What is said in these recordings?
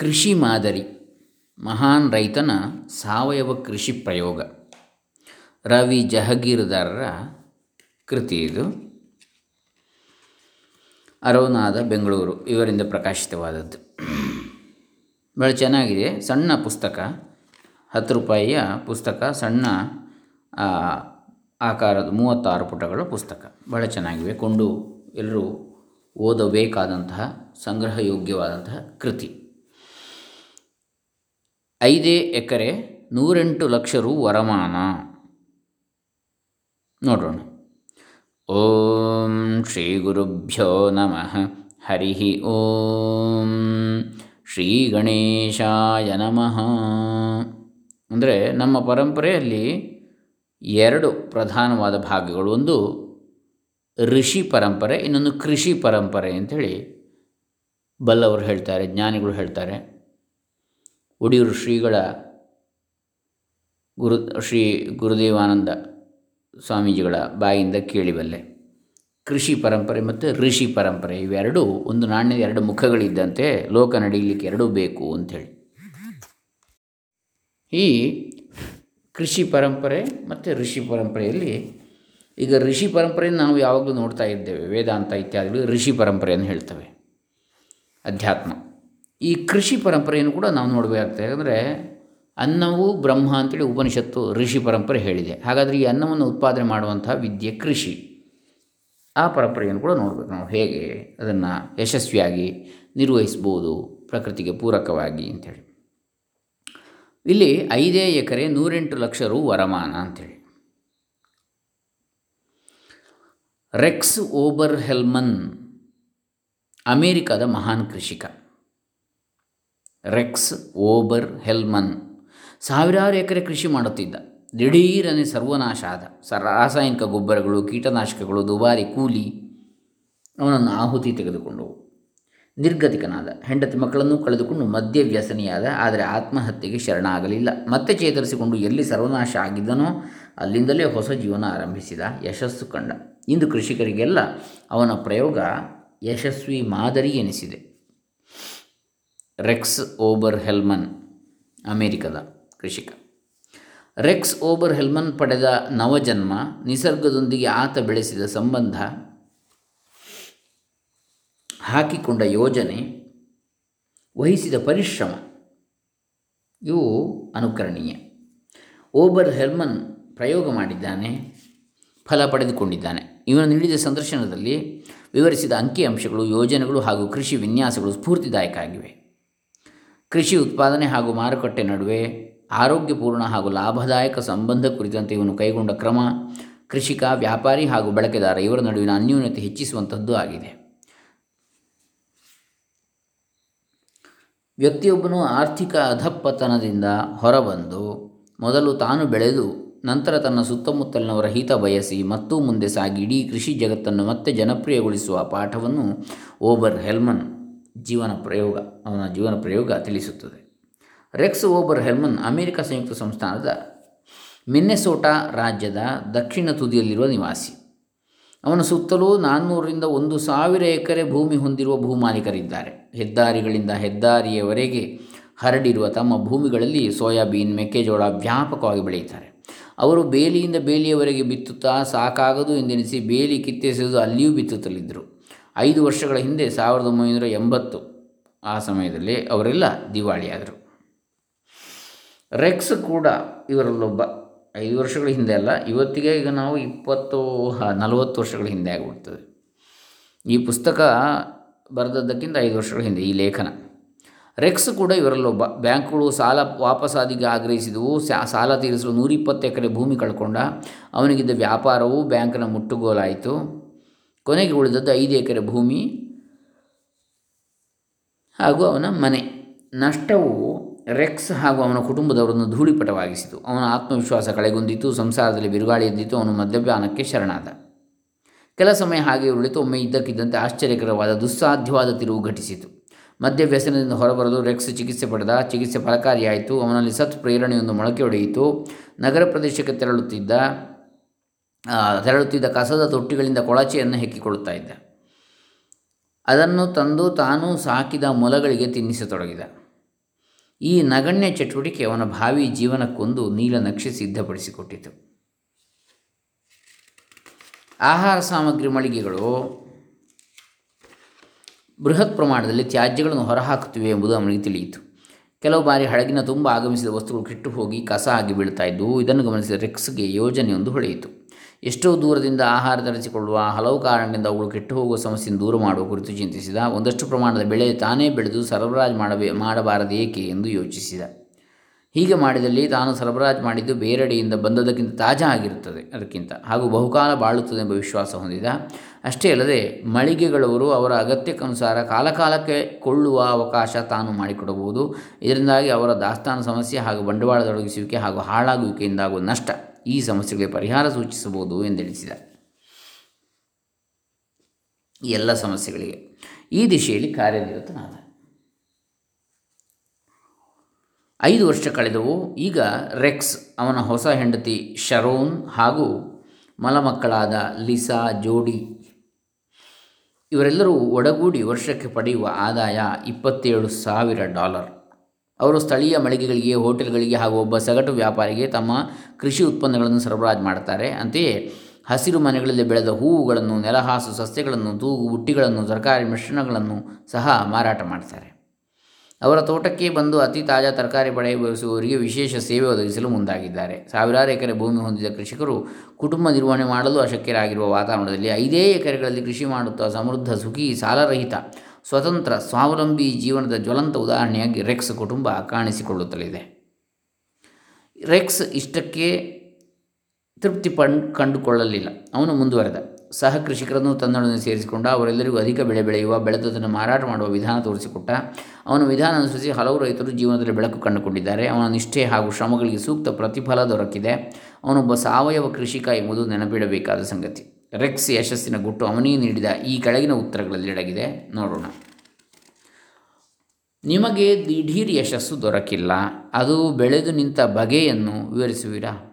ಕೃಷಿ ಮಾದರಿ. ಮಹಾನ್ ರೈತನ ಸಾವಯವ ಕೃಷಿ ಪ್ರಯೋಗ. ರವಿ ಜಹಗೀರ್ದಾರರ ಕೃತಿ ಇದು. ಅರೋನಾದ ಬೆಂಗಳೂರು, ಇವರಿಂದ ಪ್ರಕಾಶಿತವಾದದ್ದು. ಭಾಳ ಚೆನ್ನಾಗಿದೆ. ಸಣ್ಣ ಪುಸ್ತಕ, ಹತ್ತು ರೂಪಾಯಿಯ ಪುಸ್ತಕ, ಸಣ್ಣ ಆಕಾರದ ಮೂವತ್ತಾರು ಪುಟಗಳ ಪುಸ್ತಕ. ಭಾಳ ಚೆನ್ನಾಗಿವೆ. ಕೊಂಡು ಎಲ್ಲರೂ ಓದಬೇಕಾದಂತಹ, ಸಂಗ್ರಹಯೋಗ್ಯವಾದಂತಹ ಕೃತಿ. ಐದೇ ಎಕರೆ ನೂರೆಂಟು ಲಕ್ಷ ರು ವರಮಾನ. ನೋಡೋಣ ಓಂ ಶ್ರೀ ಗುರುಭ್ಯೋ ನಮಃ. ಹರಿ ಓಂ ಶ್ರೀ ಗಣೇಶಾಯ ನಮಃ. ಅಂದರೆ ನಮ್ಮ ಪರಂಪರೆಯಲ್ಲಿ ಎರಡು ಪ್ರಧಾನವಾದ ಭಾಗಗಳು. ಒಂದು ಋಷಿ ಪರಂಪರೆ, ಇನ್ನೊಂದು ಕೃಷಿ ಪರಂಪರೆ ಅಂಥೇಳಿ ಬಲ್ಲವರು ಹೇಳ್ತಾರೆ, ಜ್ಞಾನಿಗಳು ಹೇಳ್ತಾರೆ. ಒಡಿಯೂರು ಶ್ರೀಗಳ ಗುರು, ಶ್ರೀ ಗುರುದೇವಾನಂದ ಸ್ವಾಮೀಜಿಗಳ ಬಾಯಿಂದ ಕೇಳಿಬಲ್ಲೆ. ಕೃಷಿ ಪರಂಪರೆ ಮತ್ತು ಋಷಿ ಪರಂಪರೆ ಇವೆರಡೂ ಒಂದು ನಾಣ್ಯದ ಎರಡು ಮುಖಗಳಿದ್ದಂತೆ ಲೋಕ ನಡೀಲಿಕ್ಕೆ ಎರಡೂ ಬೇಕು ಅಂಥೇಳಿ. ಈ ಕೃಷಿ ಪರಂಪರೆ ಮತ್ತು ಋಷಿ ಪರಂಪರೆಯಲ್ಲಿ ಈಗ ಋಷಿ ಪರಂಪರೆಯನ್ನು ನಾವು ಯಾವಾಗಲೂ ನೋಡ್ತಾ ಇದ್ದೇವೆ, ವೇದಾಂತ ಇತ್ಯಾದಿಗಳು ಋಷಿ ಪರಂಪರೆಯನ್ನು ಹೇಳ್ತವೆ. ಅಧ್ಯಾತ್ಮ. ಈ ಕೃಷಿ ಪರಂಪರೆಯನ್ನು ಕೂಡ ನಾವು ನೋಡಬೇಕಾಗ್ತದೆ. ಯಾಕಂದರೆ ಅನ್ನವು ಬ್ರಹ್ಮ ಅಂತೇಳಿ ಉಪನಿಷತ್ತು ಋಷಿ ಪರಂಪರೆ ಹೇಳಿದೆ. ಹಾಗಾದರೆ ಈ ಅನ್ನವನ್ನು ಉತ್ಪಾದನೆ ಮಾಡುವಂತಹ ವಿದ್ಯೆ ಕೃಷಿ. ಆ ಪರಂಪರೆಯನ್ನು ಕೂಡ ನೋಡಬೇಕು ನಾವು. ಹೇಗೆ ಅದನ್ನು ಯಶಸ್ವಿಯಾಗಿ ನಿರ್ವಹಿಸ್ಬೋದು, ಪ್ರಕೃತಿಗೆ ಪೂರಕವಾಗಿ ಅಂಥೇಳಿ ಇಲ್ಲಿ ಐದೇ ಎಕರೆ ನೂರೆಂಟು ಲಕ್ಷ ರು ವರಮಾನ ಅಂಥೇಳಿ ರೆಕ್ಸ್ ಓಬರ್ ಹೆಲ್ಮನ್ ಅಮೇರಿಕಾದ ಮಹಾನ್ ಕೃಷಿಕ. ರೆಕ್ಸ್ ಓಬರ್ ಹೆಲ್ಮನ್ ಸಾವಿರಾರು ಎಕರೆ ಕೃಷಿ ಮಾಡುತ್ತಿದ್ದ. ದಿಢೀರನೆ ಸರ್ವನಾಶ ಆದ. ಸ ರಾಸಾಯನಿಕ ಗೊಬ್ಬರಗಳು, ಕೀಟನಾಶಕಗಳು, ದುಬಾರಿ ಕೂಲಿ ಅವನನ್ನು ಆಹುತಿ ತೆಗೆದುಕೊಂಡವು. ನಿರ್ಗತಿಕನಾದ. ಹೆಂಡತಿ ಮಕ್ಕಳನ್ನು ಕಳೆದುಕೊಂಡು ಮದ್ಯ ವ್ಯಸನಿಯಾದ. ಆದರೆ ಆತ್ಮಹತ್ಯೆಗೆ ಶರಣಾಗಲಿಲ್ಲ. ಮತ್ತೆ ಚೇತರಿಸಿಕೊಂಡು ಎಲ್ಲಿ ಸರ್ವನಾಶ ಆಗಿದ್ದನೋ ಅಲ್ಲಿಂದಲೇ ಹೊಸ ಜೀವನ ಆರಂಭಿಸಿದ ಯಶಸ್ಸು ಕಂಡ. ಇಂದು ಕೃಷಿಕರಿಗೆಲ್ಲ ಅವನ ಪ್ರಯೋಗ ಯಶಸ್ವಿ ಮಾದರಿ ಎನಿಸಿದೆ. ರೆಕ್ಸ್ ಓಬರ್ ಹೆಲ್ಮನ್, ಅಮೇರಿಕದ ಕೃಷಿಕ. ರೆಕ್ಸ್ ಓಬರ್ ಹೆಲ್ಮನ್ ಪಡೆದ ನವಜನ್ಮ ನಿಸರ್ಗದೊಂದಿಗೆ ಆತ ಬೆಳೆಸಿದ ಸಂಬಂಧ ಹಾಕಿಕೊಂಡ ಯೋಜನೆ, ವಹಿಸಿದ ಪರಿಶ್ರಮ, ಇವು ಅನುಕರಣೀಯ. ಓಬರ್ ಹೆಲ್ಮನ್ ಪ್ರಯೋಗ ಮಾಡಿದ್ದಾನೆ, ಫಲ ಪಡೆದುಕೊಂಡಿದ್ದಾನೆ. ಇವನು ನೀಡಿದ ಸಂದರ್ಶನದಲ್ಲಿ ವಿವರಿಸಿದ ಅಂಕಿಅಂಶಗಳು ಯೋಜನೆಗಳು ಹಾಗೂ ಕೃಷಿ ವಿನ್ಯಾಸಗಳು ಸ್ಫೂರ್ತಿದಾಯಕ ಆಗಿವೆ. ಕೃಷಿ ಉತ್ಪಾದನೆ ಹಾಗೂ ಮಾರುಕಟ್ಟೆ ನಡುವೆ ಆರೋಗ್ಯಪೂರ್ಣ ಹಾಗೂ ಲಾಭದಾಯಕ ಸಂಬಂಧ ಕುರಿತಂತೆ ಇವನು ಕೈಗೊಂಡ ಕ್ರಮ ಕೃಷಿಕ, ವ್ಯಾಪಾರಿ ಹಾಗೂ ಬಳಕೆದಾರ ಇವರ ನಡುವಿನ ಅನ್ಯೂನ್ಯತೆ ಹೆಚ್ಚಿಸುವಂಥದ್ದು ಆಗಿದೆ. ವ್ಯಕ್ತಿಯೊಬ್ಬನು ಆರ್ಥಿಕ ಅಧಪ್ಪತನದಿಂದ ಹೊರಬಂದು ಮೊದಲು ತಾನು ಬೆಳೆದು ನಂತರ ತನ್ನ ಸುತ್ತಮುತ್ತಲಿನವರ ಹಿತ ಬಯಸಿ ಮತ್ತೂ ಮುಂದೆ ಸಾಗಿ ಇಡೀ ಕೃಷಿ ಜಗತ್ತನ್ನು ಮತ್ತೆ ಜನಪ್ರಿಯಗೊಳಿಸುವ ಪಾಠವನ್ನು ಓಬರ್ ಹೆಲ್ಮನ್ ಜೀವನ ಪ್ರಯೋಗ, ಅವನ ಜೀವನ ಪ್ರಯೋಗ ತಿಳಿಸುತ್ತದೆ. ರೆಕ್ಸ್ ಓಬರ್ ಹೆಲ್ಮನ್ ಅಮೆರಿಕ ಸಂಯುಕ್ತ ಸಂಸ್ಥಾನದ ಮಿನ್ನೆಸೋಟಾ ರಾಜ್ಯದ ದಕ್ಷಿಣ ತುದಿಯಲ್ಲಿರುವ ನಿವಾಸಿ. ಅವನ ಸುತ್ತಲೂ ನಾನ್ನೂರರಿಂದ ಒಂದು ಸಾವಿರ ಎಕರೆ ಭೂಮಿ ಹೊಂದಿರುವ ಭೂಮಾಲೀಕರಿದ್ದಾರೆ. ಹೆದ್ದಾರಿಗಳಿಂದ ಹೆದ್ದಾರಿಯವರೆಗೆ ಹರಡಿರುವ ತಮ್ಮ ಭೂಮಿಗಳಲ್ಲಿ ಸೋಯಾಬೀನ್, ಮೆಕ್ಕೆಜೋಳ ವ್ಯಾಪಕವಾಗಿ ಬೆಳೆಯುತ್ತಾರೆ. ಅವರು ಬೇಲಿಯಿಂದ ಬೇಲಿಯವರೆಗೆ ಬಿತ್ತುತ್ತಾ ಸಾಕಾಗದು ಎಂದೆನಿಸಿ ಬೇಲಿ ಕಿತ್ತೆಸೆದು ಅಲ್ಲಿಯೂ ಬಿತ್ತುತ್ತಲಿದ್ದರು. ಐದು ವರ್ಷಗಳ ಹಿಂದೆ ಸಾವಿರದ ಒಂಬೈನೂರ ಎಂಬತ್ತು ಆ ಸಮಯದಲ್ಲಿ ಅವರೆಲ್ಲ ದಿವಾಳಿಯಾದರು. ರೆಕ್ಸ್ ಕೂಡ ಇವರಲ್ಲೊಬ್ಬ. ಐದು ವರ್ಷಗಳ ಹಿಂದೆ ಅಲ್ಲ, ಇವತ್ತಿಗೆ ಈಗ ನಾವು ಇಪ್ಪತ್ತು ನಲವತ್ತು ವರ್ಷಗಳ ಹಿಂದೆ ಆಗಿಬಿಡ್ತದೆ. ಈ ಪುಸ್ತಕ ಬರೆದದ್ದಕ್ಕಿಂತ ಐದು ವರ್ಷಗಳ ಹಿಂದೆ ಈ ಲೇಖನ. ರೆಕ್ಸ್ ಕೂಡ ಇವರಲ್ಲೊಬ್ಬ. ಬ್ಯಾಂಕ್ಗಳು ಸಾಲ ವಾಪಸಾದಿಗೆ ಆಗ್ರಹಿಸಿದವು ಸಾಲ ತೀರಿಸಲು ನೂರಿಪ್ಪತ್ತು ಎಕರೆ ಭೂಮಿ ಕಳ್ಕೊಂಡ. ಅವನಿಗಿದ್ದ ವ್ಯಾಪಾರವು ಬ್ಯಾಂಕ್ನ ಮುಟ್ಟುಗೋಲಾಯಿತು. ಕೊನೆಗೆ ಉಳಿದದ್ದು ಐದು ಎಕರೆ ಭೂಮಿ ಹಾಗೂ ಅವನ ಮನೆ. ನಷ್ಟವು ರೆಕ್ಸ್ ಹಾಗೂ ಅವನ ಕುಟುಂಬದವರನ್ನು ಧೂಳಿಪಟವಾಗಿಸಿತು. ಅವನ ಆತ್ಮವಿಶ್ವಾಸ ಕಳೆಗುಂದಿತು ಸಂಸಾರದಲ್ಲಿ ಬಿರುಗಾಳಿ ಎದ್ದಿತು. ಅವನು ಮದ್ಯಪಾನಕ್ಕೆ ಶರಣಾದ. ಕೆಲ ಸಮಯ ಹಾಗೆ ಉಳಿತು. ಒಮ್ಮೆ ಇದ್ದಕ್ಕಿದ್ದಂತೆ ಆಶ್ಚರ್ಯಕರವಾದ ದುಸ್ಸಾಧ್ಯವಾದ ತಿರುವು ಘಟಿಸಿತು. ಮದ್ಯ ವ್ಯಸನದಿಂದ ಹೊರಬರಲು ರೆಕ್ಸ್ ಚಿಕಿತ್ಸೆ ಪಡೆದ. ಚಿಕಿತ್ಸೆ ಫಲಕಾರಿಯಾಯಿತು. ಅವನಲ್ಲಿ ಸತ್ ಪ್ರೇರಣೆಯೊಂದು ಮೊಳಕೆ ಒಡೆಯಿತು. ನಗರ ಪ್ರದೇಶಕ್ಕೆ ತೆರಳುತ್ತಿದ್ದ ತೆರಳುತ್ತಿದ್ದ ಕಸದ ತೊಟ್ಟಿಗಳಿಂದ ಕೊಳಚೆಯನ್ನು ಹೆಕ್ಕಿಕೊಳ್ಳುತ್ತಾ ಇದ್ದ. ಅದನ್ನು ತಂದು ತಾನು ಸಾಕಿದ ಮೊಲಗಳಿಗೆ ತಿನ್ನಿಸತೊಡಗಿದ. ಈ ನಗಣ್ಯ ಚಟುವಟಿಕೆ ಅವನ ಭಾವಿ ಜೀವನಕ್ಕೊಂದು ನೀಲನಕ್ಷೆ ಸಿದ್ಧಪಡಿಸಿಕೊಟ್ಟಿತು. ಆಹಾರ ಸಾಮಗ್ರಿ ಮಳಿಗೆಗಳು ಬೃಹತ್ ಪ್ರಮಾಣದಲ್ಲಿ ತ್ಯಾಜ್ಯಗಳನ್ನು ಹೊರಹಾಕುತ್ತಿವೆ ಎಂಬುದು ಅವನಿಗೆ ತಿಳಿಯಿತು. ಕೆಲವು ಬಾರಿ ಹಡಗಿನ ತುಂಬ ಆಗಮಿಸಿದ ವಸ್ತುಗಳು ಕೆಟ್ಟು ಹೋಗಿ ಕಸ ಆಗಿ ಬೀಳ್ತಾ ಇದ್ದವು ಇದನ್ನು ಗಮನಿಸಿದ ರೆಕ್ಸ್ಗೆ ಯೋಜನೆಯೊಂದು ಹೊಳೆಯಿತು. ಎಷ್ಟೋ ದೂರದಿಂದ ಆಹಾರ ತರಿಸಿಕೊಳ್ಳುವ, ಹಲವು ಕಾರಣದಿಂದ ಅವುಗಳು ಕೆಟ್ಟು ಹೋಗುವ ಸಮಸ್ಯೆಯನ್ನು ದೂರ ಮಾಡುವ ಕುರಿತು ಚಿಂತಿಸಿದ, ಒಂದಷ್ಟು ಪ್ರಮಾಣದ ಬೆಳೆ ತಾನೇ ಬೆಳೆದು ಸರಬರಾಜು ಮಾಡಬೇ ಮಾಡಬಾರದೇಕೆ ಎಂದು ಯೋಚಿಸಿದ. ಹೀಗೆ ಮಾಡಿದಲ್ಲಿ ತಾನು ಸರಬರಾಜು ಮಾಡಿದ್ದು ಬೇರೆಡೆಯಿಂದ ಬಂದದಕ್ಕಿಂತ ತಾಜಾ ಆಗಿರುತ್ತದೆ ಅದಕ್ಕಿಂತ, ಹಾಗೂ ಬಹುಕಾಲ ಬಾಳುತ್ತದೆ ಎಂಬ ವಿಶ್ವಾಸ ಹೊಂದಿದ. ಅಷ್ಟೇ ಅಲ್ಲದೆ, ಮಳಿಗೆಗಳವರು ಅವರ ಅಗತ್ಯಕ್ಕನುಸಾರ ಕಾಲಕಾಲಕ್ಕೆ ಕೊಳ್ಳುವ ಅವಕಾಶ ತಾನು ಮಾಡಿಕೊಡಬಹುದು. ಇದರಿಂದಾಗಿ ಅವರ ದಾಸ್ತಾನು ಸಮಸ್ಯೆ ಹಾಗೂ ಬಂಡವಾಳದೊಡಗಿಸುವಿಕೆ ಹಾಗೂ ಹಾಳಾಗುವಿಕೆಯಿಂದಾಗುವ ನಷ್ಟ ಈ ಸಮಸ್ಯೆಗಳಿಗೆ ಪರಿಹಾರ ಸೂಚಿಸಬಹುದು ಎಂದೆಣಿಸಿದ ಈ ಎಲ್ಲ ಸಮಸ್ಯೆಗಳಿಗೆ ಈ ದಿಶೆಯಲ್ಲಿ ಕಾರ್ಯನಿರತನಾದ. ಐದು ವರ್ಷ ಕಳೆದವು. ಈಗ ರೆಕ್ಸ್ ಅವನ ಹೊಸ ಹೆಂಡತಿ ಶರೋನ್ ಹಾಗೂ ಮಲಮಕ್ಕಳಾದ ಲಿಸಾ, ಜೋಡಿ ಇವರೆಲ್ಲರೂ ಒಡಗೂಡಿ ವರ್ಷಕ್ಕೆ ಪಡೆಯುವ ಆದಾಯ ಇಪ್ಪತ್ತೇಳು ಸಾವಿರ ಡಾಲರ್. ಅವರು ಸ್ಥಳೀಯ ಮಳಿಗೆಗಳಿಗೆ, ಹೋಟೆಲ್ಗಳಿಗೆ ಹಾಗೂ ಒಬ್ಬ ಸಗಟು ವ್ಯಾಪಾರಿಗೆ ತಮ್ಮ ಕೃಷಿ ಉತ್ಪನ್ನಗಳನ್ನು ಸರಬರಾಜು ಮಾಡ್ತಾರೆ ಅಂತೆಯೇ ಹಸಿರು ಮನೆಗಳಲ್ಲಿ ಬೆಳೆದ ಹೂವುಗಳನ್ನು, ನೆಲಹಾಸು, ಸಸ್ಯಗಳನ್ನು, ತೂಗು, ಬುಟ್ಟಿಗಳನ್ನು, ತರಕಾರಿ ಮಿಶ್ರಣಗಳನ್ನು ಸಹ ಮಾರಾಟ ಮಾಡ್ತಾರೆ ಅವರ ತೋಟಕ್ಕೆ ಬಂದು ಅತಿ ತಾಜಾ ತರಕಾರಿ ಪಡೆಯ ಬಯಸುವವರಿಗೆ ವಿಶೇಷ ಸೇವೆ ಒದಗಿಸಲು ಮುಂದಾಗಿದ್ದಾರೆ. ಸಾವಿರಾರು ಎಕರೆ ಭೂಮಿ ಹೊಂದಿದ ಕೃಷಿಕರು ಕುಟುಂಬ ನಿರ್ವಹಣೆ ಮಾಡಲು ಅಶಕ್ಯರಾಗಿರುವ ವಾತಾವರಣದಲ್ಲಿ ಐದೇ ಎಕರೆಗಳಲ್ಲಿ ಕೃಷಿ ಮಾಡುತ್ತಾ ಸಮೃದ್ಧ, ಸುಖಿ, ಸಾಲರಹಿತ ಸ್ವತಂತ್ರ ಸ್ವಾವಲಂಬಿ ಜೀವನದ ಜ್ವಲಂತ ಉದಾಹರಣೆಯಾಗಿ ರೆಕ್ಸ್ ಕುಟುಂಬ ಕಾಣಿಸಿಕೊಳ್ಳುತ್ತಲಿದೆ. ರೆಕ್ಸ್ ಇಷ್ಟಕ್ಕೆ ತೃಪ್ತಿ ಕಂಡುಕೊಳ್ಳಲಿಲ್ಲ. ಅವನು ಮುಂದುವರೆದ. ಸಹ ಕೃಷಿಕರನ್ನು ತನ್ನೊಡನೆ ಸೇರಿಸಿಕೊಂಡ, ಅವರೆಲ್ಲರಿಗೂ ಅಧಿಕ ಬೆಳೆ ಬೆಳೆಯುವ ಬೆಳೆದದನ್ನು ಮಾರಾಟ ಮಾಡುವ ವಿಧಾನ ತೋರಿಸಿಕೊಟ್ಟ. ಅವನ ವಿಧಾನ ಅನುಸರಿಸಿ ಹಲವು ರೈತರು ಜೀವನದಲ್ಲಿ ಬೆಳಕು ಕಂಡುಕೊಂಡಿದ್ದಾರೆ. ಅವನ ನಿಷ್ಠೆ ಹಾಗೂ ಶ್ರಮಗಳಿಗೆ ಸೂಕ್ತ ಪ್ರತಿಫಲ ದೊರಕಿದೆ. ಅವನೊಬ್ಬ ಸಾವಯವ ಕೃಷಿಕ ಎಂಬುದು ನೆನಪಿಡಬೇಕಾದ ಸಂಗತಿ. ರೆಕ್ಸ್ ಯಶಸ್ಸಿನ ಗುಟ್ಟು ಅವನಿಗೆ ನೀಡಿದ ಈ ಕೆಳಗಿನ ಉತ್ತರಗಳಲ್ಲಿ ಅಡಗಿದೆ ನೋಡೋಣ. ನಿಮಗೆ ದಿಢೀರ್ ಯಶಸ್ಸು ದೊರಕಿಲ್ಲ. ಅದು ಬೆಳೆದು ನಿಂತ ಬಗೆಯನ್ನು ವಿವರಿಸುವಿರಾ?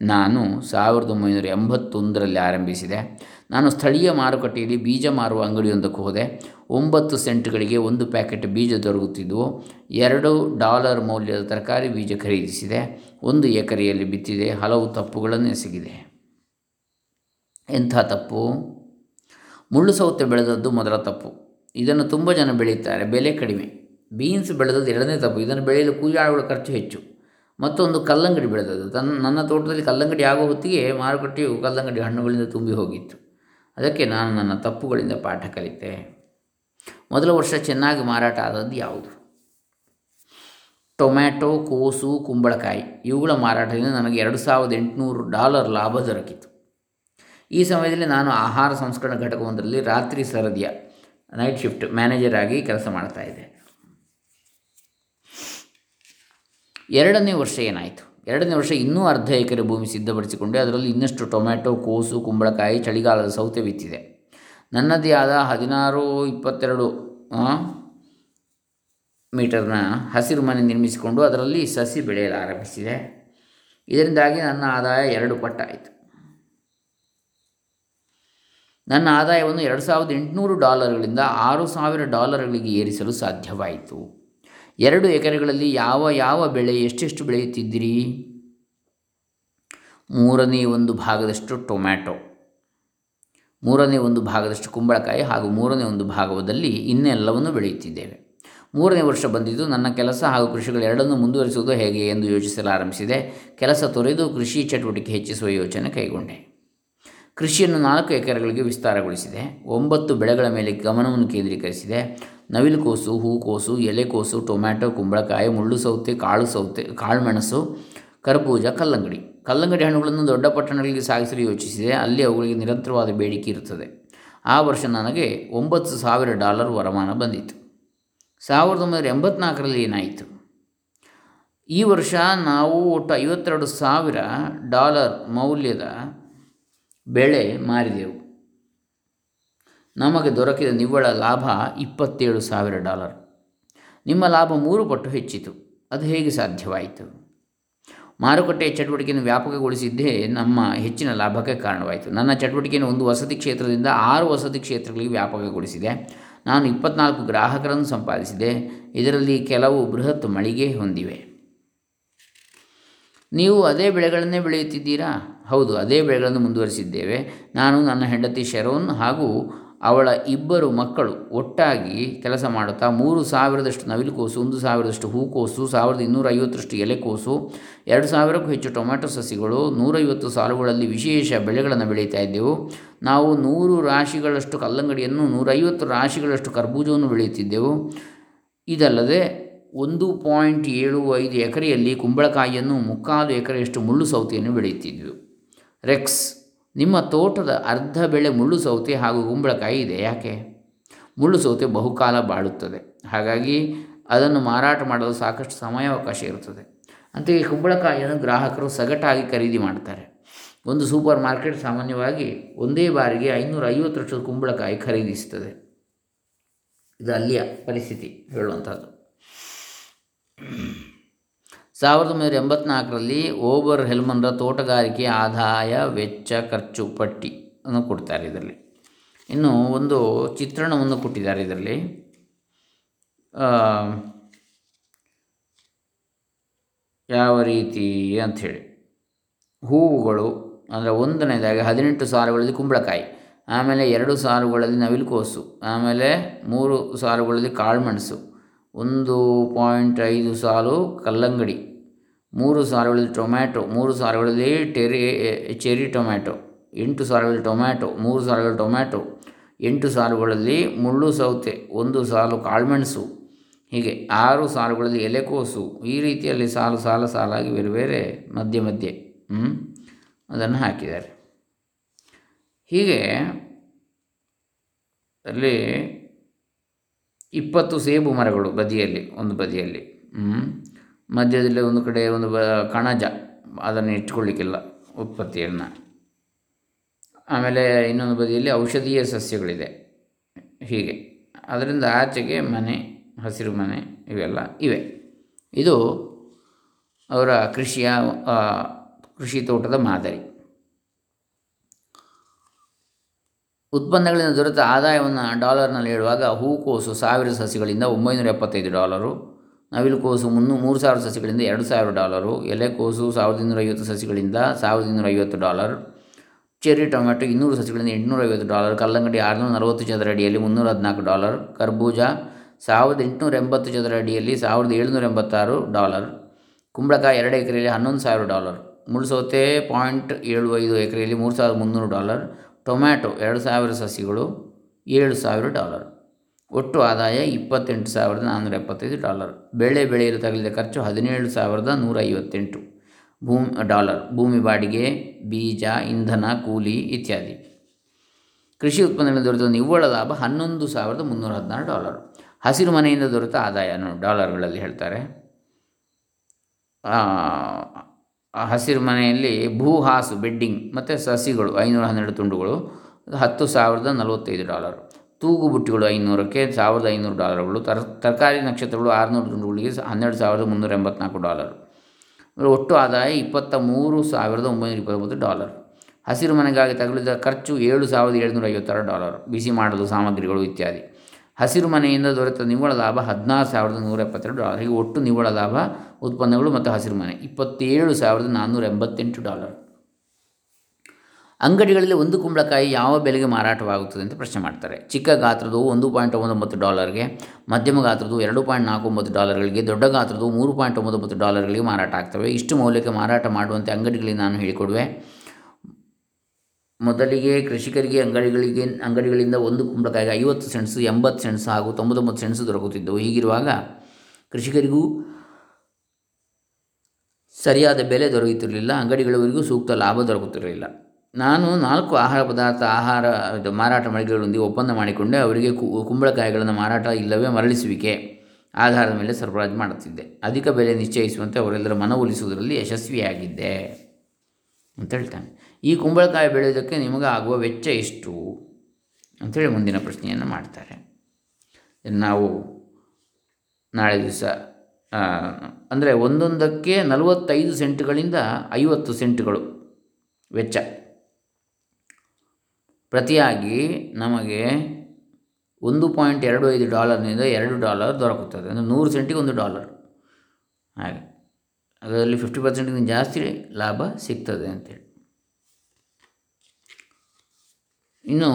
ನಾನು ಸಾವಿರದ ಒಂಬೈನೂರ ಎಂಬತ್ತೊಂದರಲ್ಲಿ ಆರಂಭಿಸಿದೆ. ನಾನು ಸ್ಥಳೀಯ ಮಾರುಕಟ್ಟೆಯಲ್ಲಿ ಬೀಜ ಮಾರುವ ಅಂಗಡಿಯೊಂದಕ್ಕೆ ಹೋದೆ. ಒಂಬತ್ತು ಸೆಂಟ್ಗಳಿಗೆ ಒಂದು ಪ್ಯಾಕೆಟ್ ಬೀಜ ದೊರಕುತ್ತಿದ್ದವು ಎರಡು ಡಾಲರ್ ಮೌಲ್ಯದ ತರಕಾರಿ ಬೀಜ ಖರೀದಿಸಿದೆ. ಒಂದು ಎಕರೆಯಲ್ಲಿ ಬಿತ್ತಿದೆ. ಹಲವು ತಪ್ಪುಗಳನ್ನು ಎಸಗಿದೆ. ಎಂಥ ತಪ್ಪು? ಮುಳ್ಳು ಸೌತೆ ಬೆಳೆದದ್ದು ಮೊದಲ ತಪ್ಪು. ಇದನ್ನು ತುಂಬ ಜನ ಬೆಳೆಯುತ್ತಾರೆ, ಬೆಲೆ ಕಡಿಮೆ. ಬೀನ್ಸ್ ಬೆಳೆದದ್ದು ಎರಡನೇ ತಪ್ಪು. ಇದನ್ನು ಬೆಳೆಯಲು ಕೂಲಿಯಾಳುಗಳ ಖರ್ಚು ಹೆಚ್ಚು. ಮತ್ತೊಂದು ಕಲ್ಲಂಗಡಿ ಬೆಳೆದದ್ದು. ತನ್ನ ನನ್ನ ತೋಟದಲ್ಲಿ ಕಲ್ಲಂಗಡಿ ಆಗೋ ಹೊತ್ತಿಗೆ ಮಾರುಕಟ್ಟೆಯು ಕಲ್ಲಂಗಡಿ ಹಣ್ಣುಗಳಿಂದ ತುಂಬಿ ಹೋಗಿತ್ತು. ಅದಕ್ಕೆ ನಾನು ನನ್ನ ತಪ್ಪುಗಳಿಂದ ಪಾಠ ಕಲಿತೆ. ಮೊದಲ ವರ್ಷ ಚೆನ್ನಾಗಿ ಮಾರಾಟ ಆದದ್ದು ಯಾವುದು? ಟೊಮ್ಯಾಟೊ, ಕೋಸು, ಕುಂಬಳಕಾಯಿ. ಇವುಗಳ ಮಾರಾಟದಿಂದ ನನಗೆ ಎರಡು ಸಾವಿರದ ಎಂಟುನೂರು ಡಾಲರ್ ಲಾಭ ದೊರಕಿತು. ಈ ಸಮಯದಲ್ಲಿ ನಾನು ಆಹಾರ ಸಂಸ್ಕರಣ ಘಟಕವೊಂದರಲ್ಲಿ ರಾತ್ರಿ ಸರದಿಯ ನೈಟ್ ಶಿಫ್ಟ್ ಮ್ಯಾನೇಜರ್ ಆಗಿ ಕೆಲಸ ಮಾಡ್ತಾಯಿದ್ದೆ ಎರಡನೇ ವರ್ಷ ಏನಾಯಿತು? ಎರಡನೇ ವರ್ಷ ಇನ್ನೂ ಅರ್ಧ ಎಕರೆ ಭೂಮಿ ಸಿದ್ಧಪಡಿಸಿಕೊಂಡೆ ಅದರಲ್ಲಿ ಇನ್ನಷ್ಟು ಟೊಮ್ಯಾಟೊ, ಕೋಸು, ಕುಂಬಳಕಾಯಿ, ಚಳಿಗಾಲದ ಸೌತೆ ಬಿತ್ತಿದೆ. ನನ್ನದೇ ಆದ ಹದಿನಾರು ಇಪ್ಪತ್ತೆರಡು ಮೀಟರ್ನ ಹಸಿರು ಮನೆ ನಿರ್ಮಿಸಿಕೊಂಡು ಅದರಲ್ಲಿ ಸಸಿ ಬೆಳೆಯಲು ಆರಂಭಿಸಿದೆ. ಇದರಿಂದಾಗಿ ನನ್ನ ಆದಾಯ ಎರಡು ಪಟ್ಟಾಯಿತು ನನ್ನ ಆದಾಯವನ್ನು ಎರಡು ಸಾವಿರದ ಎಂಟುನೂರು ಡಾಲರ್ಗಳಿಂದ ಆರು ಸಾವಿರ ಡಾಲರ್ಗಳಿಗೆ ಏರಿಸಲು ಸಾಧ್ಯವಾಯಿತು. ಎರಡು ಎಕರೆಗಳಲ್ಲಿ ಯಾವ ಯಾವ ಬೆಳೆ ಎಷ್ಟೆಷ್ಟು ಬೆಳೆಯುತ್ತಿದ್ದಿರಿ? ಮೂರನೇ ಒಂದು ಭಾಗದಷ್ಟು ಟೊಮ್ಯಾಟೊ, ಮೂರನೇ ಒಂದು ಭಾಗದಷ್ಟು ಕುಂಬಳಕಾಯಿ ಹಾಗೂ ಮೂರನೇ ಒಂದು ಭಾಗದಲ್ಲಿ ಇನ್ನೆಲ್ಲವನ್ನು ಬೆಳೆಯುತ್ತಿದ್ದೇವೆ. ಮೂರನೇ ವರ್ಷ ಬಂದಿದ್ದು ನನ್ನ ಕೆಲಸ ಹಾಗೂ ಕೃಷಿಗಳೆರಡನ್ನೂ ಮುಂದುವರಿಸುವುದು ಹೇಗೆ ಎಂದು ಯೋಚಿಸಲು ಆರಂಭಿಸಿದೆ. ಕೆಲಸ ತೊರೆದು ಕೃಷಿ ಚಟುವಟಿಕೆ ಹೆಚ್ಚಿಸುವ ಯೋಚನೆ ಕೈಗೊಂಡೆ. ಕೃಷಿಯನ್ನು ನಾಲ್ಕು ಎಕರೆಗಳಿಗೆ ವಿಸ್ತಾರಗೊಳಿಸಿದೆ. ಒಂಬತ್ತು ಬೆಳೆಗಳ ಮೇಲೆ ಗಮನವನ್ನು ಕೇಂದ್ರೀಕರಿಸಿದೆ. ನವಿಲುಕೋಸು, ಹೂಕೋಸು, ಎಲೆಕೋಸು, ಟೊಮ್ಯಾಟೊ, ಕುಂಬಳಕಾಯಿ ಮುಳ್ಳು ಸೌತೆ ಕಾಳು ಸೌತೆ ಕಾಳುಮೆಣಸು, ಕರ್ಬೂಜ, ಕಲ್ಲಂಗಡಿ. ಕಲ್ಲಂಗಡಿ ಹಣ್ಣುಗಳನ್ನು ದೊಡ್ಡ ಪಟ್ಟಣಗಳಿಗೆ ಸಾಗಿಸಲು ಯೋಚಿಸಿದೆ. ಅಲ್ಲಿ ಅವುಗಳಿಗೆ ನಿರಂತರವಾದ ಬೇಡಿಕೆ ಇರುತ್ತದೆ. ಆ ವರ್ಷ ನನಗೆ ಒಂಬತ್ತು ಸಾವಿರ ಡಾಲರ್ ವರಮಾನ ಬಂದಿತ್ತು. ಸಾವಿರದ ಒಂಬೈನೂರ ಎಂಬತ್ನಾಲ್ಕರಲ್ಲಿ ಏನಾಯಿತು? ಈ ವರ್ಷ ನಾವು ಒಟ್ಟು ಐವತ್ತೆರಡು ಸಾವಿರ ಡಾಲರ್ ಮೌಲ್ಯದ ಬೆಳೆ ಮಾರಿದೆವು. ನಮಗೆ ದೊರಕಿದ ನಿವ್ವಳ ಲಾಭ ಇಪ್ಪತ್ತೇಳು ಸಾವಿರ ಡಾಲರ್. ನಿಮ್ಮ ಲಾಭ ಮೂರು ಪಟ್ಟು ಹೆಚ್ಚಿತು. ಅದು ಹೇಗೆ ಸಾಧ್ಯವಾಯಿತು? ಮಾರುಕಟ್ಟೆಯ ಚಟುವಟಿಕೆಯನ್ನು ವ್ಯಾಪಕಗೊಳಿಸಿದ್ದೇ ನಮ್ಮ ಹೆಚ್ಚಿನ ಲಾಭಕ್ಕೆ ಕಾರಣವಾಯಿತು. ನನ್ನ ಚಟುವಟಿಕೆಯನ್ನು ಒಂದು ವಸತಿ ಕ್ಷೇತ್ರದಿಂದ ಆರು ವಸತಿ ಕ್ಷೇತ್ರಗಳಿಗೆ ವ್ಯಾಪಕಗೊಳಿಸಿದೆ. ನಾನು ಇಪ್ಪತ್ನಾಲ್ಕು ಗ್ರಾಹಕರನ್ನು ಸಂಪಾದಿಸಿದೆ. ಇದರಲ್ಲಿ ಕೆಲವು ಬೃಹತ್ ಮಳಿಗೆ ಹೊಂದಿವೆ. ನೀವು ಅದೇ ಬೆಳೆಗಳನ್ನೇ ಬೆಳೆಯುತ್ತಿದ್ದೀರಾ? ಹೌದು, ಅದೇ ಬೆಳೆಗಳನ್ನು ಮುಂದುವರಿಸಿದ್ದೇವೆ. ನಾನು ನನ್ನ ಹೆಂಡತಿ ಶರೋನ್ ಹಾಗೂ ಅವಳ ಇಬ್ಬರು ಮಕ್ಕಳು ಒಟ್ಟಾಗಿ ಕೆಲಸ ಮಾಡುತ್ತಾ, ಮೂರು ಸಾವಿರದಷ್ಟು ನವಿಲುಕೋಸು ಒಂದು ಸಾವಿರದಷ್ಟು ಹೂಕೋಸು ಸಾವಿರದ ಇನ್ನೂರ ಐವತ್ತರಷ್ಟು ಎಲೆಕೋಸು ಎರಡು ಸಾವಿರಕ್ಕೂ ಹೆಚ್ಚು ಟೊಮ್ಯಾಟೊ ಸಸಿಗಳು, ನೂರೈವತ್ತು ಸಾಲುಗಳಲ್ಲಿ ವಿಶೇಷ ಬೆಳೆಗಳನ್ನು ಬೆಳೀತಾ ಇದ್ದೆವು. ನಾವು ನೂರು ರಾಶಿಗಳಷ್ಟು ಕಲ್ಲಂಗಡಿಯನ್ನು, ನೂರೈವತ್ತು ರಾಶಿಗಳಷ್ಟು ಕರ್ಬೂಜವನ್ನು ಬೆಳೆಯುತ್ತಿದ್ದೆವು. ಇದಲ್ಲದೆ ಒಂದು ಪಾಯಿಂಟ್ ಏಳು ಐದು ಎಕರೆಯಲ್ಲಿ ಕುಂಬಳಕಾಯಿಯನ್ನು ಮುಕ್ಕಾಲು ಎಕರೆಯಷ್ಟು ಮುಳ್ಳು ಸೌತೆಯನ್ನು ಬೆಳೆಯುತ್ತಿದ್ದೆವು. ರೆಕ್ಸ್, ನಿಮ್ಮ ತೋಟದ ಅರ್ಧ ಬೆಳೆ ಮುಳ್ಳು ಸೌತೆ ಹಾಗೂ ಕುಂಬಳಕಾಯಿ ಇದೆ, ಯಾಕೆ? ಮುಳ್ಳು ಸೌತೆ ಬಹುಕಾಲ ಬಾಳುತ್ತದೆ. ಹಾಗಾಗಿ ಅದನ್ನು ಮಾರಾಟ ಮಾಡಲು ಸಾಕಷ್ಟು ಸಮಯಾವಕಾಶ ಇರುತ್ತದೆ. ಅಂತೆಯೇ ಕುಂಬಳಕಾಯಿಯನ್ನು ಗ್ರಾಹಕರು ಸಗಟಾಗಿ ಖರೀದಿ ಮಾಡ್ತಾರೆ. ಒಂದು ಸೂಪರ್ ಮಾರ್ಕೆಟ್ ಸಾಮಾನ್ಯವಾಗಿ ಒಂದೇ ಬಾರಿಗೆ ಐನೂರ ಐವತ್ತರಷ್ಟು ಕುಂಬಳಕಾಯಿ ಖರೀದಿಸುತ್ತದೆ. ಇದು ಅಲ್ಲಿಯ ಪರಿಸ್ಥಿತಿ ಹೇಳುವಂಥದ್ದು. ಸಾವಿರದ ಒಂಬೈನೂರ ಎಂಬತ್ನಾಲ್ಕರಲ್ಲಿ ಓಬರ್ ಹೆಲ್ಮನ್ರ ತೋಟಗಾರಿಕೆ ಆದಾಯ ವೆಚ್ಚ ಖರ್ಚು ಪಟ್ಟಿ ಅನ್ನು ಕೊಡ್ತಾರೆ ಇದರಲ್ಲಿ. ಇನ್ನು ಒಂದು ಚಿತ್ರಣವನ್ನು ಕೊಟ್ಟಿದ್ದಾರೆ ಇದರಲ್ಲಿ. ಯಾವ ರೀತಿ ಅಂಥೇಳಿ ಹೂವುಗಳು ಅಂದರೆ ಒಂದನೇದಾಗಿ ಹದಿನೆಂಟು ಸಾಲುಗಳಲ್ಲಿ ಕುಂಬಳಕಾಯಿ, ಆಮೇಲೆ ಎರಡು ಸಾಲುಗಳಲ್ಲಿ ನವಿಲುಕೋಸು, ಆಮೇಲೆ ಮೂರು ಸಾಲುಗಳಲ್ಲಿ ಕಾಳುಮೆಣಸು, ಒಂದು ಪಾಯಿಂಟ್ ಐದು ಸಾಲು ಕಲ್ಲಂಗಡಿ. ಮೂರು ಸಾರುಗಳಲ್ಲಿ ಟೊಮ್ಯಾಟೊ, ಮೂರು ಸಾರುಗಳಲ್ಲಿ ಟೆರಿ ಚೆರಿ ಟೊಮ್ಯಾಟೊ, ಎಂಟು ಸಾವಿರಗಳ ಟೊಮ್ಯಾಟೊ, ಮೂರು ಸಾವಿರಗಳ ಟೊಮ್ಯಾಟೊ, ಎಂಟು ಸಾರುಗಳಲ್ಲಿ ಮುಳ್ಳು ಸೌತೆ, ಒಂದು ಸಾಲು ಕಾಳುಮೆಣಸು, ಹೀಗೆ ಆರು ಸಾಲುಗಳಲ್ಲಿ ಎಲೆಕೋಸು, ಈ ರೀತಿಯಲ್ಲಿ ಸಾಲು ಸಾಲು ಸಾಲಾಗಿ ಬೇರೆ ಬೇರೆ ಮಧ್ಯೆ ಮಧ್ಯೆ ಅದನ್ನು ಹಾಕಿದ್ದಾರೆ. ಹೀಗೆ ಅಲ್ಲಿ ಇಪ್ಪತ್ತು ಸೇಬು ಮರಗಳು ಬದಿಯಲ್ಲಿ, ಒಂದು ಬದಿಯಲ್ಲಿ ಮಧ್ಯದಲ್ಲಿ ಒಂದು ಕಡೆ ಒಂದು ಬ, ಕಣಜ. ಅದನ್ನು ಇಟ್ಕೊಳ್ಳಿಕ್ಕಿಲ್ಲ ಉತ್ಪತ್ತಿಯನ್ನು. ಆಮೇಲೆ ಇನ್ನೊಂದು ಬದಿಯಲ್ಲಿ ಔಷಧೀಯ ಸಸ್ಯಗಳಿದೆ. ಹೀಗೆ. ಅದರಿಂದ ಆಚೆಗೆ ಮನೆ, ಹಸಿರು ಮನೆ ಇವೆಲ್ಲ ಇವೆ. ಇದು ಅವರ ಕೃಷಿಯ ಕೃಷಿ ತೋಟದ ಮಾದರಿ. ಉತ್ಪನ್ನಗಳಿಂದ ದೊರೆತ ಆದಾಯವನ್ನು ಡಾಲರ್ನಲ್ಲಿ ಹೇಳುವಾಗ ಹೂಕೋಸು ಸಾವಿರ ಸಸಿಗಳಿಂದ ಒಂಬೈನೂರ ಎಪ್ಪತ್ತೈದು ಡಾಲರು ನವಿಲುಕೋಸು ಮುನ್ನೂ ಮೂರು ಸಾವಿರ ಸಸಿಗಳಿಂದ ಎರಡು ಸಾವಿರ ಡಾಲರು ಎಲೆಕೋಸು ಸಾವಿರದ ಇನ್ನೂರ ಐವತ್ತು ಸಸಿಗಳಿಂದ ಸಾವಿರದ ಇನ್ನೂರ ಐವತ್ತು ಡಾಲರ್, ಚೆರ್ರಿ ಟೊಮ್ಯಾಟೊ ಇನ್ನೂರು ಸಸಿಗಳಿಂದ ಎಂಟುನೂರ ಐವತ್ತು ಡಾಲರ್, ಕಲ್ಲಂಗಡಿ ಆರುನೂರ ನಲವತ್ತು ಚದರ ಅಡಿಯಲ್ಲಿ ಮುನ್ನೂರ ಹದಿನಾಲ್ಕು ಡಾಲರ್, ಕರ್ಬೂಜ ಸಾವಿರದ ಎಂಟುನೂರ ಎಂಬತ್ತು ಚದರ ಅಡಿಯಲ್ಲಿ ಸಾವಿರದ ಏಳುನೂರ ಎಂಬತ್ತಾರು ಡಾಲರ್, ಕುಂಬಳಕಾಯಿ ಎರಡು ಎಕರೆಯಲ್ಲಿ ಹನ್ನೊಂದು ಸಾವಿರ ಡಾಲರ್, ಮುಳ್ಸೋತೆ ಪಾಯಿಂಟ್ ಏಳು ಐದು ಎಕರೆಯಲ್ಲಿ ಮೂರು ಸಾವಿರದ ಮುನ್ನೂರು ಡಾಲರ್, ಟೊಮ್ಯಾಟೊ ಎರಡು ಸಾವಿರ ಸಸಿಗಳು ಏಳು ಸಾವಿರ ಡಾಲರ್. ಒಟ್ಟು ಆದಾಯ ಇಪ್ಪತ್ತೆಂಟು ಸಾವಿರದ ನಾನ್ನೂರ ಎಪ್ಪತ್ತೈದು ಡಾಲರ್. ಬೆಳೆ ಬೆಳೆಯಲು ತಗಲಿದ ಖರ್ಚು ಹದಿನೇಳು ಸಾವಿರದ ನೂರ ಐವತ್ತೆಂಟು ಭೂಮಿ, ಡಾಲರ್, ಭೂಮಿ ಬಾಡಿಗೆ, ಬೀಜ, ಇಂಧನ, ಕೂಲಿ ಇತ್ಯಾದಿ. ಕೃಷಿ ಉತ್ಪನ್ನಗಳಿಂದ ದೊರೆತ ನಿವ್ವಳ ಲಾಭ ಹನ್ನೊಂದು ಸಾವಿರದ ಮುನ್ನೂರ ಹದಿನಾರು ಡಾಲರ್. ಹಸಿರು ಮನೆಯಿಂದ ದೊರೆತ ಆದಾಯ ಡಾಲರ್ಗಳಲ್ಲಿ ಹೇಳ್ತಾರೆ. ಹಸಿರು ಮನೆಯಲ್ಲಿ ಭೂಹಾಸು ಬೆಡ್ಡಿಂಗ್ ಮತ್ತು ಸಸಿಗಳು, ಐನೂರ ಹನ್ನೆರಡು ತುಂಡುಗಳು, ಹತ್ತು ಸಾವಿರದ ನಲವತ್ತೈದು ಡಾಲರ್. ತೂಗು ಬುಟ್ಟಿಗಳು ಐನೂರಕ್ಕೆ ಸಾವಿರದ ಐನೂರು ಡಾಲರ್ಗಳು. ತರ, ತರಕಾರಿ ನಕ್ಷತ್ರಗಳು ಆರುನೂರು ತುಂಡುಗಳಿಗೆ ಹನ್ನೆರಡು ಸಾವಿರದ ಮುನ್ನೂರ ಎಂಬತ್ನಾಲ್ಕು ಡಾಲರ್. ಒಟ್ಟು ಆದಾಯ ಇಪ್ಪತ್ತ ಮೂರು ಸಾವಿರದ ಒಂಬೈನೂರ ಇಪ್ಪತ್ತೊಂಬತ್ತು ಡಾಲರ್. ಹಸಿರು ಮನೆಗಾಗಿ ತಗುಲಿದ ಖರ್ಚು ಏಳು ಸಾವಿರದ ಏಳುನೂರ ಐವತ್ತಾರು ಡಾಲರ್. ಬಿಸಿ ಮಾಡಲು ಸಾಮಗ್ರಿಗಳು ಇತ್ಯಾದಿ. ಹಸಿರು ಮನೆಯಿಂದ ದೊರೆತ ನಿವ್ವಳ ಲಾಭ ಹದಿನಾರು ಸಾವಿರದ ನೂರ ಎಪ್ಪತ್ತೆರಡು ಡಾಲರ್. ಹೀಗೆ ಒಟ್ಟು ನಿವ್ವಳ ಲಾಭ ಉತ್ಪನ್ನಗಳು ಮತ್ತು ಹಸಿರು ಮನೆ ಇಪ್ಪತ್ತೇಳು ಸಾವಿರದ ನಾನ್ನೂರ ಎಂಬತ್ತೆಂಟು ಡಾಲರ್. ಅಂಗಡಿಗಳಲ್ಲಿ ಒಂದು ಕುಂಬಳಕಾಯಿ ಯಾವ ಬೆಲೆಗೆ ಮಾರಾಟವಾಗುತ್ತದೆ ಅಂತ ಪ್ರಶ್ನೆ ಮಾಡ್ತಾರೆ. ಚಿಕ್ಕ ಗಾತ್ರದ್ದು ಒಂದು ಪಾಯಿಂಟ್ ಒಂಬತ್ತು ಡಾಲರ್ಗೆ, ಮಧ್ಯಮ ಗಾತ್ರದ್ದು ಎರಡು ಪಾಯಿಂಟ್ ನಾಲ್ಕು ಒಂಬತ್ತು ಡಾಲರ್ಗಳಿಗೆ, ದೊಡ್ಡ ಗಾತ್ರದ್ದು ಮೂರು ಪಾಯಿಂಟ್ ಒಂಬತ್ತು ಡಾಲರ್ಗಳಿಗೆ ಮಾರಾಟ ಆಗ್ತವೆ. ಇಷ್ಟು ಮೌಲ್ಯಕ್ಕೆ ಮಾರಾಟ ಮಾಡುವಂತೆ ಅಂಗಡಿಗಳಿಗೆ ನಾನು ಹೇಳಿಕೊಡುವೆ. ಮೊದಲಿಗೆ ಕೃಷಿಕರಿಗೆ ಅಂಗಡಿಗಳಿಗೆ, ಅಂಗಡಿಗಳಿಂದ ಒಂದು ಕುಂಬಳಕಾಯಿಗೆ ಐವತ್ತು ಸೆಣಸು ಎಂಬತ್ತು ಸೆಣಸು ಹಾಗೂ ತೊಂಬತ್ತೊಂಬತ್ತು ಸೆಣಸು ದೊರಕುತ್ತಿದ್ದವು. ಹೀಗಿರುವಾಗ ಕೃಷಿಕರಿಗೂ ಸರಿಯಾದ ಬೆಲೆ ದೊರೆಯುತ್ತಿರಲಿಲ್ಲ. ಅಂಗಡಿಗಳವರಿಗೂ ಸೂಕ್ತ ಲಾಭ ದೊರಕುತ್ತಿರಲಿಲ್ಲ. ನಾನು ನಾಲ್ಕು ಆಹಾರ ಪದಾರ್ಥ ಆಹಾರ, ಇದು ಮಾರಾಟ ಮಳಿಗೆಗಳೊಂದಿಗೆ ಒಪ್ಪಂದ ಮಾಡಿಕೊಂಡೆ. ಅವರಿಗೆ ಕುಂಬಳಕಾಯಿಗಳನ್ನು ಮಾರಾಟ ಇಲ್ಲವೇ ಮರಳಿಸುವಿಕೆ ಆಧಾರದ ಮೇಲೆ ಸರಬರಾಜು ಮಾಡುತ್ತಿದ್ದೆ. ಅಧಿಕ ಬೆಲೆ ನಿಶ್ಚಯಿಸುವಂತೆ ಅವರೆಲ್ಲರ ಮನವೊಲಿಸುವುದರಲ್ಲಿ ಯಶಸ್ವಿಯಾಗಿದ್ದೆ ಅಂತ ಹೇಳ್ತಾನೆ. ಈ ಕುಂಬಳಕಾಯಿ ಬೆಳೆಯೋದಕ್ಕೆ ನಿಮಗೆ ಆಗುವ ವೆಚ್ಚ ಎಷ್ಟು ಅಂಥೇಳಿ ಮುಂದಿನ ಪ್ರಶ್ನೆಯನ್ನು ಮಾಡ್ತಾರೆ. ನಾವು ನಾಳೆ ದಿವಸ ಅಂದರೆ ಒಂದೊಂದಕ್ಕೆ ನಲವತ್ತೈದು ಸೆಂಟ್ಗಳಿಂದ ಐವತ್ತು ಸೆಂಟ್ಗಳು ವೆಚ್ಚ. ಪ್ರತಿಯಾಗಿ ನಮಗೆ ಒಂದು ಪಾಯಿಂಟ್ ಎರಡು ಐದು ಡಾಲರ್ನಿಂದ ಎರಡು ಡಾಲರ್ ದೊರಕುತ್ತದೆ. ಅಂದರೆ ನೂರು ಸೆಂಟಿಗೆ ಒಂದು ಡಾಲರ್. ಹಾಗೆ. ಅದರಲ್ಲಿ ಫಿಫ್ಟಿ ಪರ್ಸೆಂಟಿಂದ ಜಾಸ್ತಿ ಲಾಭ ಸಿಗ್ತದೆ ಅಂತೇಳಿ. ಇನ್ನು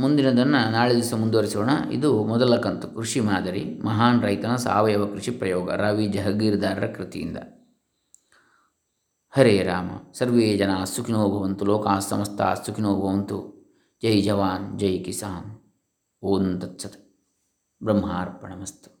ಮುಂದಿನದನ್ನು ನಾಳೆ ದಿವಸ ಮುಂದುವರಿಸೋಣ. ಇದು ಮೊದಲ ಕಂತು. ಕೃಷಿ ಮಾದರಿ, ಮಹಾನ್ ರೈತನ ಸಾವಯವ ಕೃಷಿ ಪ್ರಯೋಗ, ರವಿ ಜಹಗೀರ್ದಾರರ ಕೃತಿಯಿಂದ. ಹರೇ ರಾಮ. ಸರ್ವೇ ಜನ ಸುಖಿನೋ ಭವಂತು. ಲೋಕಾ ಸಮಸ್ತ ಸುಖಿನೋ ಭವಂತು. जय जवान जय किसान। ओं तत्सत। ब्रह्मापणमस्तु